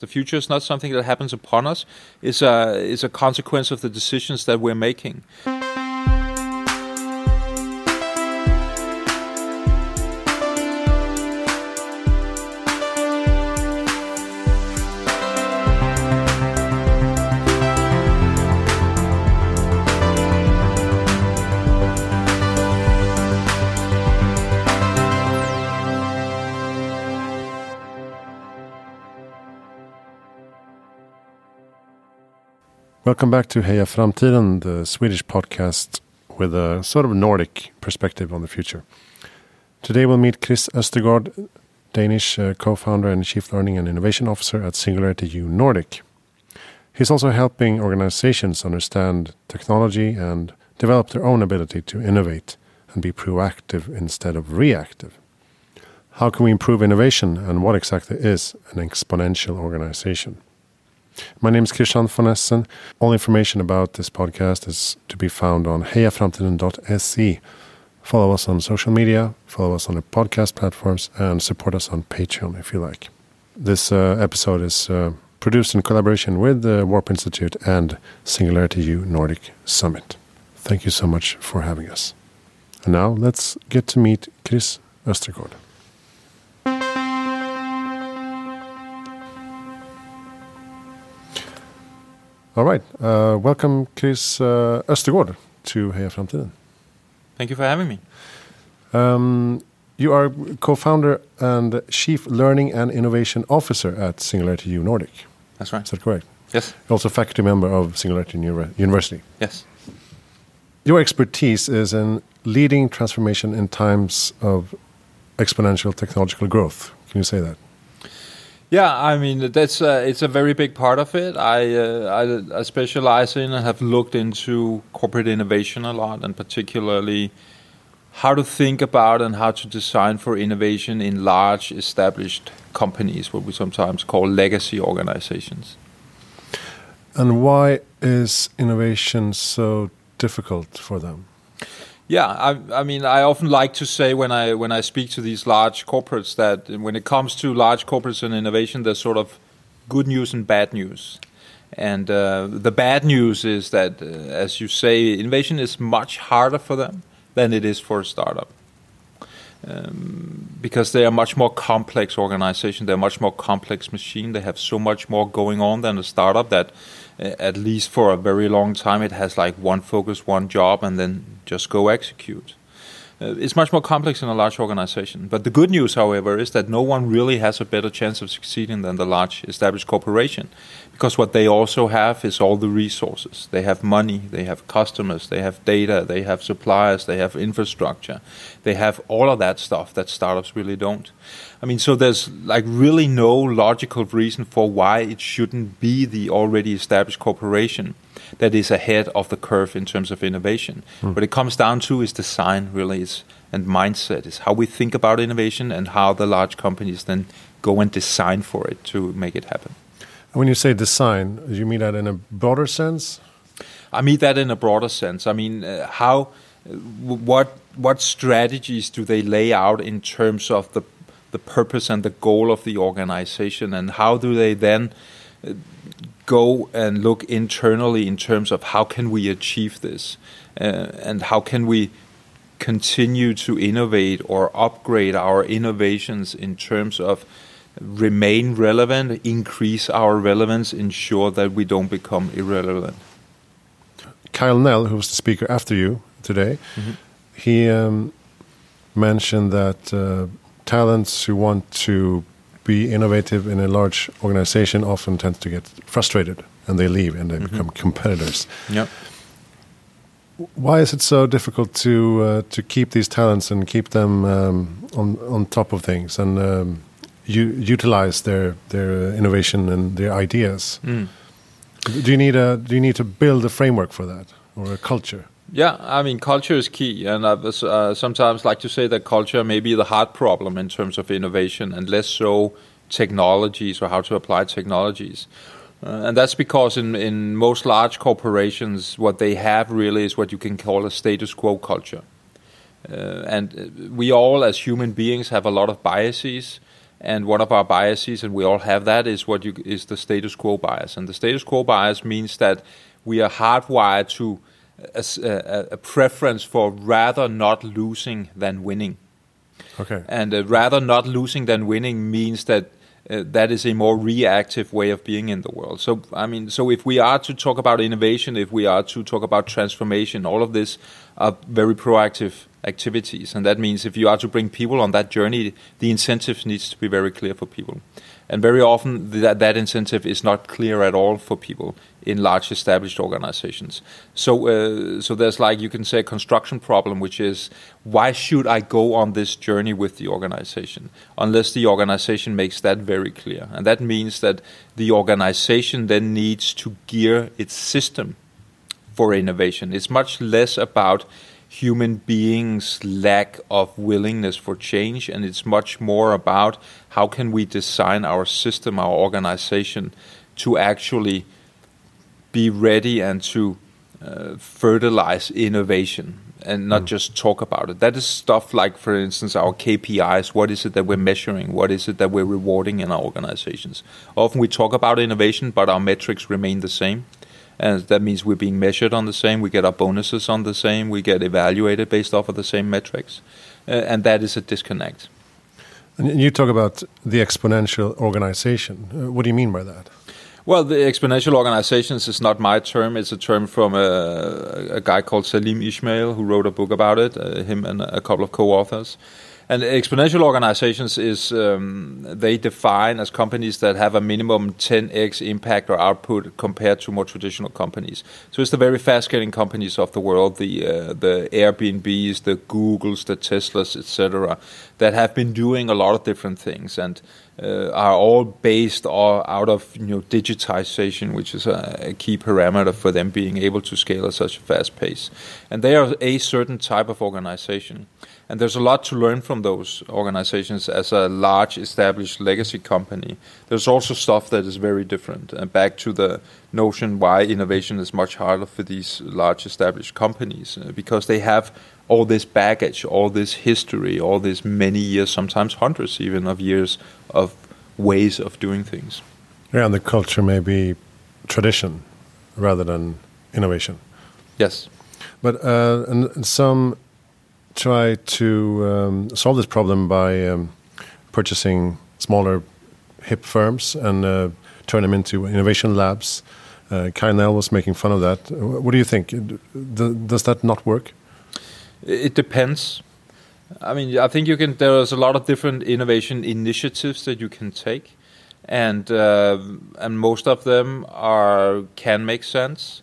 The future is not something that happens upon us. It's a, it's a consequence of the decisions that we're making. Welcome back to Heja Framtiden, the Swedish podcast with a sort of Nordic perspective on the future. Today we'll meet Chris Østergaard, Danish uh, co-founder and chief learning and innovation officer at Singularity U Nordic. He's also helping organizations understand technology and develop their own ability to innovate and be proactive instead of reactive. How can we improve innovation and what exactly is an exponential organization? My name is Christian von Essen. All information about this podcast is to be found on hejaframtiden.se. Follow us on social media, follow us on the podcast platforms, and support us on Patreon if you like. This uh, episode is uh, produced in collaboration with the Warp Institute and Singularity U Nordic Summit. Thank you so much for having us. And now let's get to meet Chris Østergaard. All right. Uh, welcome, Chris uh, Østergaard, to Heja Framtiden. Thank you for having me. Um, you are co-founder and chief learning and innovation officer at Singularity U Nordic. That's right. Is that correct? Yes. Also faculty member of Singularity University. Yes. Your expertise is in leading transformation in times of exponential technological growth. Can you say that? Yeah, I mean that's uh, it's a very big part of it. I, uh, I, I specialize in and have looked into corporate innovation a lot, and particularly how to think about and how to design for innovation in large established companies, what we sometimes call legacy organizations. And why is innovation so difficult for them? Yeah, I, I, mean, I often like to say when I when I speak to these large corporates that when it comes to large corporates and innovation, there's sort of good news and bad news. And uh, the bad news is that, uh, as you say, innovation is much harder for them than it is for a startup. Um, because they are much more complex organization, they're much more complex machine. They have so much more going on than a startup that at least for a very long time, it has like one focus, one job, and then just go execute. Uh, it's much more complex in a large organization. But the good news, however, is that no one really has a better chance of succeeding than the large established corporation. Because what they also have is all the resources. They have money, they have customers, they have data, they have suppliers, they have infrastructure. They have all of that stuff that startups really don't. I mean, so there's like really no logical reason for why it shouldn't be the already established corporation that is ahead of the curve in terms of innovation. Mm. What it comes down to is design, really, is, and mindset is how we think about innovation and how the large companies then go and design for it to make it happen. When you say design, do you mean that in a broader sense? I mean that in a broader sense. I mean uh, how, uh, what, what strategies do they lay out in terms of the the purpose and the goal of the organization, and how do they then uh, go and look internally in terms of how can we achieve this, uh, and how can we continue to innovate or upgrade our innovations in terms of remain relevant, increase our relevance, ensure that we don't become irrelevant. Kyle Nel, who was the speaker after you today, mm -hmm. he um, mentioned that uh, talents who want to be innovative in a large organization often tends to get frustrated and they leave and they mm -hmm. become competitors. Yep. Why is it so difficult to uh, to keep these talents and keep them um, on on top of things and um, utilize their their innovation and their ideas? Mm. Do you need a do you need to build a framework for that or a culture? Yeah, I mean, culture is key, and I uh, sometimes like to say that culture may be the hard problem in terms of innovation, and less so technologies or how to apply technologies. Uh, and that's because in, in most large corporations, what they have really is what you can call a status quo culture. Uh, and we all, as human beings, have a lot of biases, And one of our biases, and we all have that, is what you, is the status quo bias. And the status quo bias means that we are hardwired to a, a, a preference for rather not losing than winning. Okay. And uh, rather not losing than winning means that uh, that is a more reactive way of being in the world. So, I mean, so if we are to talk about innovation, if we are to talk about transformation, all of this are very proactive activities. And that means if you are to bring people on that journey, the incentive needs to be very clear for people. And very often that, that incentive is not clear at all for people in large established organizations. So, uh, so there's like you can say a construction problem, which is why should I go on this journey with the organization unless the organization makes that very clear, and that means that the organization then needs to gear its system for innovation. It's much less about human beings' lack of willingness for change, and it's much more about how can we design our system, our organization, to actually be ready and to uh, fertilize innovation and not mm. just talk about it. That is stuff like, for instance, our KPIs. What is it that we're measuring? What is it that we're rewarding in our organizations? Often we talk about innovation, but our metrics remain the same and that means we're being measured on the same. We get our bonuses on the same. We get evaluated based off of the same metrics, uh, and that is a disconnect. And you talk about the exponential organization. Uh, what do you mean by that? Well, the exponential organizations is not my term. It's a term from a, a guy called Salim Ismail who wrote a book about it. Uh, him and a couple of co-authors. And exponential organizations is um, they define as companies that have a minimum 10x impact or output compared to more traditional companies. So it's the very fast-scaling companies of the world, the uh, the Airbnbs, the Googles, the Teslas, etc., that have been doing a lot of different things and uh, are all based or out of you know digitization, which is a, a, key parameter for them being able to scale at such a fast pace. And they are a certain type of organization. And there's a lot to learn from those organizations as a large established legacy company. There's also stuff that is very different. And back to the notion why innovation is much harder for these large established companies uh, because they have all this baggage, all this history, all this many years, sometimes hundreds even of years of ways of doing things. Yeah, and the culture may be tradition rather than innovation. Yes. But uh, and some try to um, solve this problem by um, purchasing smaller hip firms and uh, turn them into innovation labs. Uh, was making fun of that. What do you think? Does that not work? It depends. I mean, I think you can. There's a lot of different innovation initiatives that you can take, and uh, and most of them are can make sense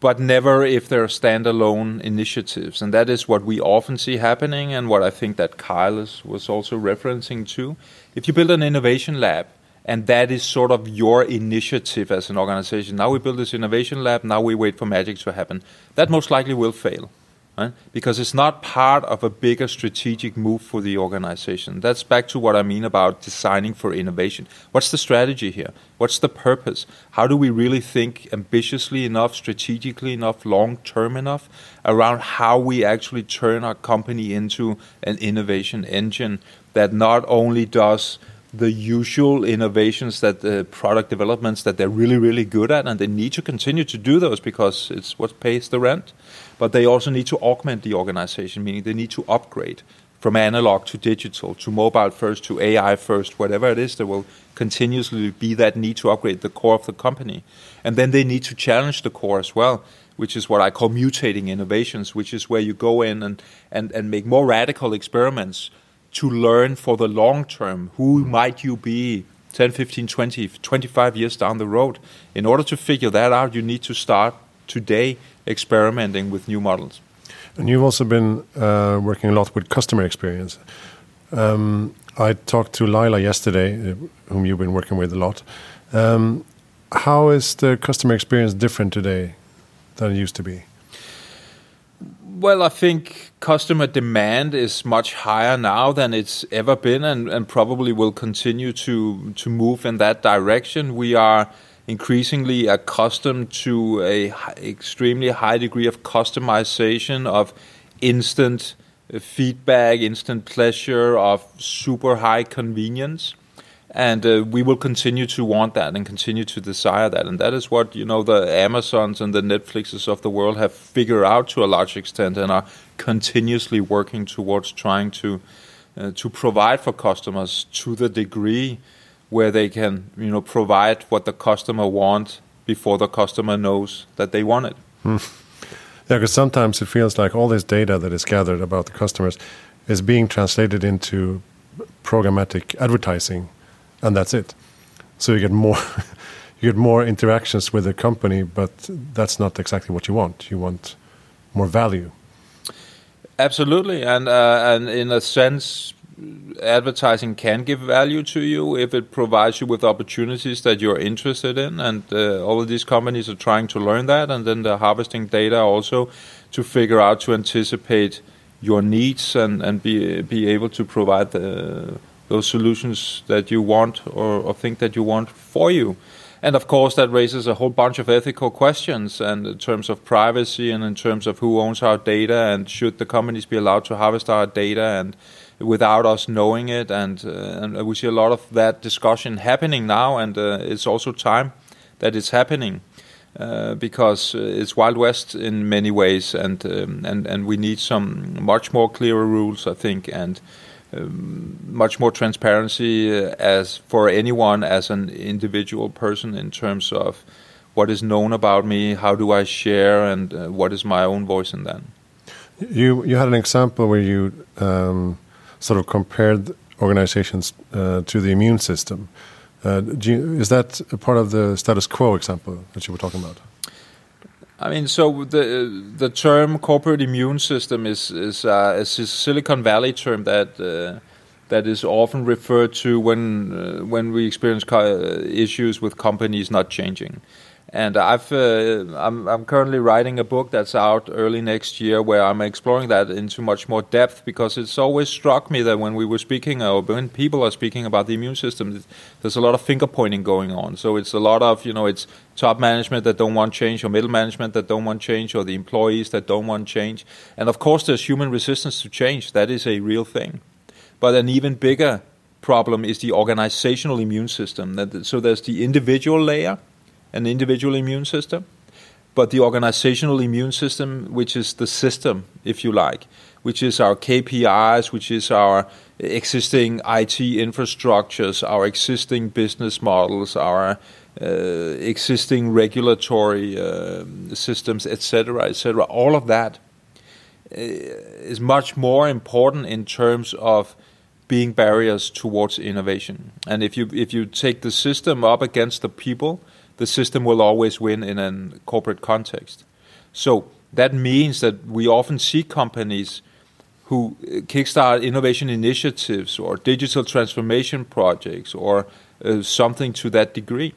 but never if they're standalone initiatives. And that is what we often see happening, and what I think that Kyle is, was also referencing to. If you build an innovation lab, and that is sort of your initiative as an organization. Now we build this innovation lab, now we wait for magic to happen. That most likely will fail right? Because it's not part of a bigger strategic move for the organization. That's back to what I mean about designing for innovation. What's the strategy here? What's the purpose? How do we really think ambitiously enough, strategically enough, long term enough around how we actually turn our company into an innovation engine that not only does the usual innovations that the product developments that they're really really good at and they need to continue to do those because it's what pays the rent but they also need to augment the organization, meaning they need to upgrade from analog to digital to mobile first to AI first, whatever it is, there will continuously be that need to upgrade the core of the company. And then they need to challenge the core as well, which is what I call mutating innovations, which is where you go in and, and, and make more radical experiments to learn for the long term who might you be 10, 15, 20, 25 years down the road. In order to figure that out, you need to start today experimenting with new models. And you've also been uh, working a lot with customer experience. Um, I talked to Lila yesterday, uh, whom you've been working with a lot. Um, how is the customer experience different today than it used to be? Well, I think customer demand is much higher now than it's ever been, and, and probably will continue to to move in that direction. We are increasingly accustomed to a extremely high degree of customization of instant uh, feedback, instant pleasure, of super high convenience. And uh, we will continue to want that and continue to desire that. And that is what, you know, the Amazons and the Netflixes of the world have figured out to a large extent and are continuously working towards trying to uh, to provide for customers to the degree where they can, you know, provide what the customer wants before the customer knows that they want it. Hmm. Yeah, because sometimes it feels like all this data that is gathered about the customers is being translated into programmatic advertising, and that's it. So you get more, you get more interactions with the company, but that's not exactly what you want. You want more value. Absolutely, and uh, and in a sense, advertising can give value to you if it provides you with opportunities that you're interested in, and uh, all of these companies are trying to learn that, and then they're harvesting data also to figure out to anticipate your needs and and be be able to provide the, those solutions that you want or, or think that you want for you. And of course, that raises a whole bunch of ethical questions, and in terms of privacy, and in terms of who owns our data, and should the companies be allowed to harvest our data, and without us knowing it, and uh, and we see a lot of that discussion happening now, and uh, it's also time that it's happening. Uh, because uh, it's Wild West in many ways, and um, and and we need some much more clearer rules, I think, and much more transparency uh, as for anyone as an individual person in terms of what is known about me, how do I share, and uh, what is my own voice in that. You you had an example where you um, sort of compared organizations uh, to the immune system. Uh, you, is that part of the status quo example that you were talking about? I mean, so the the term corporate immune system is is, uh, is a Silicon Valley term that uh, that is often referred to when uh, when we experience uh, issues with companies not changing. And I've uh, I'm I'm currently writing a book that's out early next year where I'm exploring that into much more depth because it's always struck me that when we were speaking or when people are speaking about the immune system, there's a lot of finger pointing going on. So it's a lot of you know it's top management that don't want change or middle management that don't want change or the employees that don't want change. And of course, there's human resistance to change. That is a real thing. But an even bigger problem is the organizational immune system. So there's the individual layer an individual immune system, but the organizational immune system, which is the system, if you like, which is our KPIs, which is our existing IT infrastructures, our existing business models, our uh, existing regulatory uh, systems, etc., etc. All of that uh, much more important in terms of being barriers towards innovation. And if you if you take the system up against the people, the system will always win in a corporate context. So that means that we often see companies who kickstart innovation initiatives or digital transformation projects or uh, something to that degree.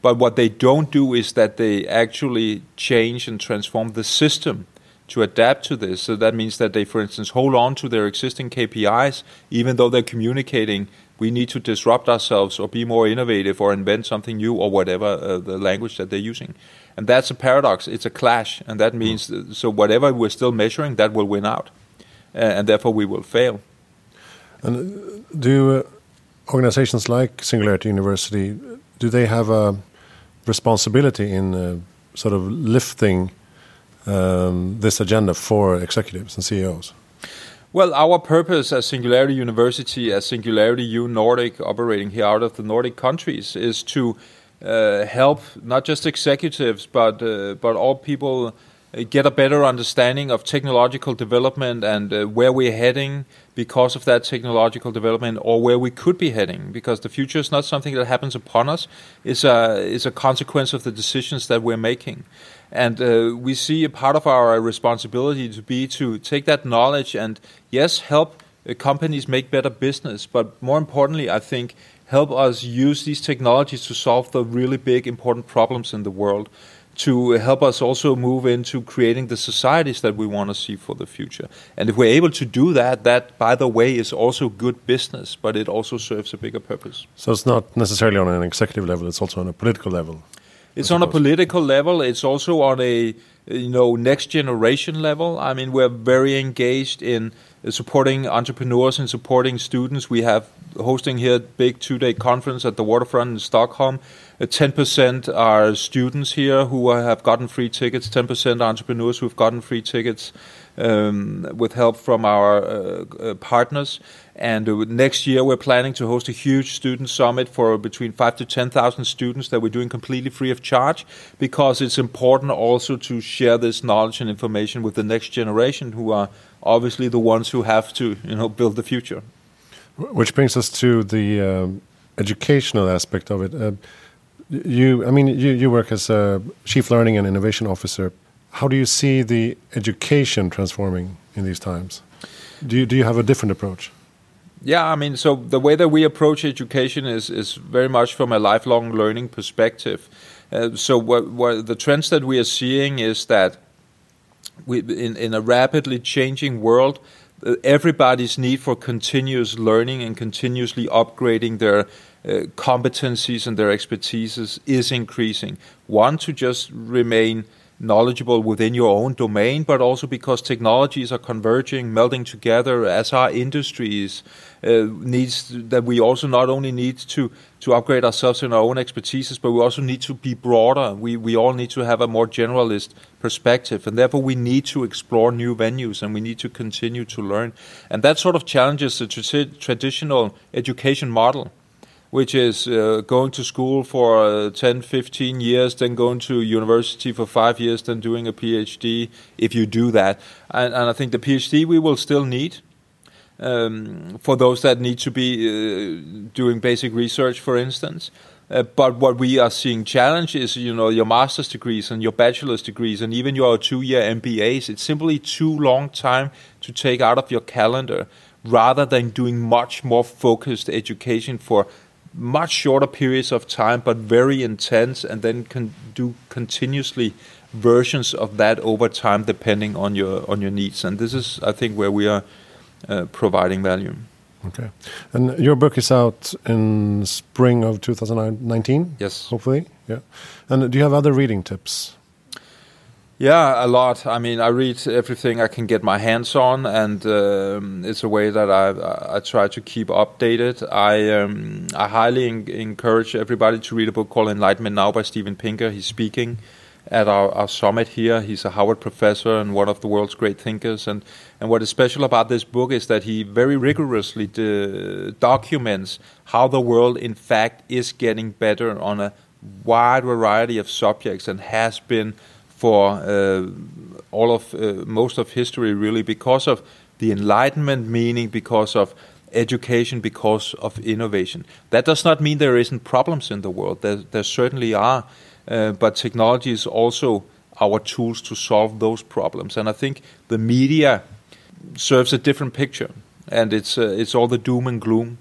But what they don't do is that they actually change and transform the system to adapt to this. So that means that they, for instance, hold on to their existing KPIs, even though they're communicating we need to disrupt ourselves or be more innovative or invent something new or whatever uh, the language that they're using. And that's a paradox. It's a clash, and that means mm. so whatever we're still measuring, that will win out, uh, and therefore we will fail. And uh, do uh, organizations like Singularity University do they have a responsibility in sort of lifting um, this agenda for executives and CEOs? Well, our purpose as Singularity University, as Singularity U Nordic, operating here out of the Nordic countries, is to uh, help not just executives but uh, but all people uh, get a better understanding of technological development and uh, where we're heading because of that technological development, or where we could be heading. Because the future is not something that happens upon us; it's a it's a consequence of the decisions that we're making. And uh, we see a part of our responsibility to be to take that knowledge and, yes, help uh, companies make better business, but more importantly, I think, help us use these technologies to solve the really big, important problems in the world. To help us also move into creating the societies that we want to see for the future. And if we're able to do that, that, by the way, is also good business, but it also serves a bigger purpose. So it's not necessarily on an executive level, it's also on a political level. It's on a political level. It's also on a you know next generation level. I mean, we're very engaged in supporting entrepreneurs and supporting students. We have hosting here a big two-day conference at the waterfront in Stockholm. Uh, 10% are students here who have gotten free tickets. 10% entrepreneurs who've gotten free tickets um, with help from our uh, uh, partners. And uh, next year, we're planning to host a huge student summit for between five to 10,000 students that we're doing completely free of charge because it's important also to share this knowledge and information with the next generation who are obviously the ones who have to you know, build the future. Which brings us to the um, educational aspect of it. Uh, you, I mean, you, you work as a chief learning and innovation officer how do you see the education transforming in these times? Do you, do you have a different approach? Yeah, I mean, so the way that we approach education is, is very much from a lifelong learning perspective. Uh, so, what, what the trends that we are seeing is that we, in, in a rapidly changing world, uh, everybody's need for continuous learning and continuously upgrading their uh, competencies and their expertises is increasing. One, to just remain knowledgeable within your own domain, but also because technologies are converging, melding together as our industries uh, needs that we also not only need to to upgrade ourselves in our own expertises, but we also need to be broader. We we all need to have a more generalist perspective, and therefore we need to explore new venues and we need to continue to learn. And that sort of challenges the tra- traditional education model which is uh, going to school for uh, 10, 15 years, then going to university for five years, then doing a PhD, if you do that. And, and I think the PhD we will still need. Um, for those that need to be uh, doing basic research, for instance. Uh, but what we are seeing challenge is, you know, your master's degrees and your bachelor's degrees and even your two-year MBAs. It's simply too long time to take out of your calendar, rather than doing much more focused education for much shorter periods of time, but very intense, and then can do continuously versions of that over time, depending on your on your needs. And this is, I think, where we are uh, providing value. Okay, and your book is out in spring of 2019. Yes, hopefully. Yeah, and do you have other reading tips? Yeah, a lot. I mean, I read everything I can get my hands on, and um, it's a way that I I try to keep updated. I um, I highly en- encourage everybody to read a book called Enlightenment Now by Steven Pinker. He's speaking at our, our summit here. He's a Harvard professor and one of the world's great thinkers. And, and what is special about this book is that he very rigorously de- documents how the world, in fact, is getting better on a wide variety of subjects and has been for uh, all of uh, most of history, really, because of the Enlightenment, meaning because of education, because of innovation. That does not mean there isn't problems in the world. There, there certainly are, uh, but technology is also our tools to solve those problems. And I think the media serves a different picture, and it's uh, it's all the doom and gloom.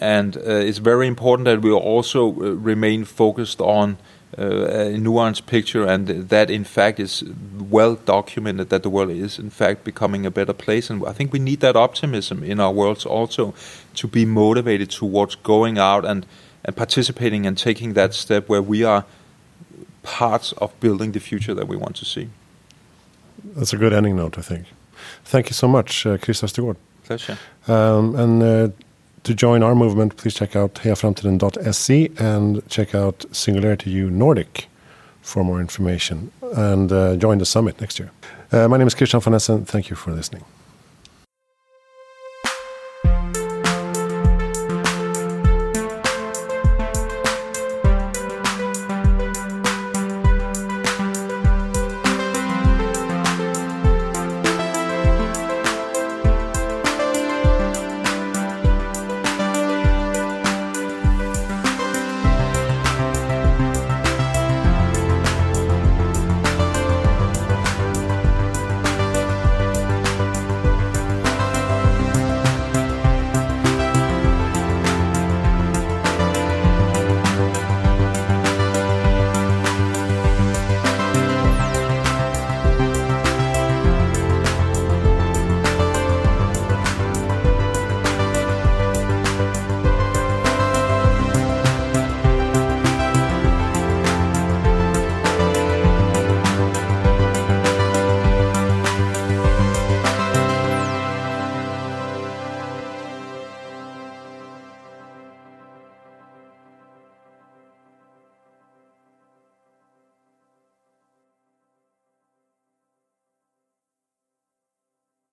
And uh, it's very important that we also uh, remain focused on uh, a nuanced picture, and that in fact is well documented that the world is in fact becoming a better place. And I think we need that optimism in our worlds also to be motivated towards going out and, and participating and taking that step where we are parts of building the future that we want to see. That's a good ending note, I think. Thank you so much, uh, Chris Østergaard. Pleasure. Um, and uh, to join our movement, please check out hejaframtiden.se and check out Singularity U Nordic for more information and uh, join the summit next year. Uh, my name is Christian von Essen. Thank you for listening.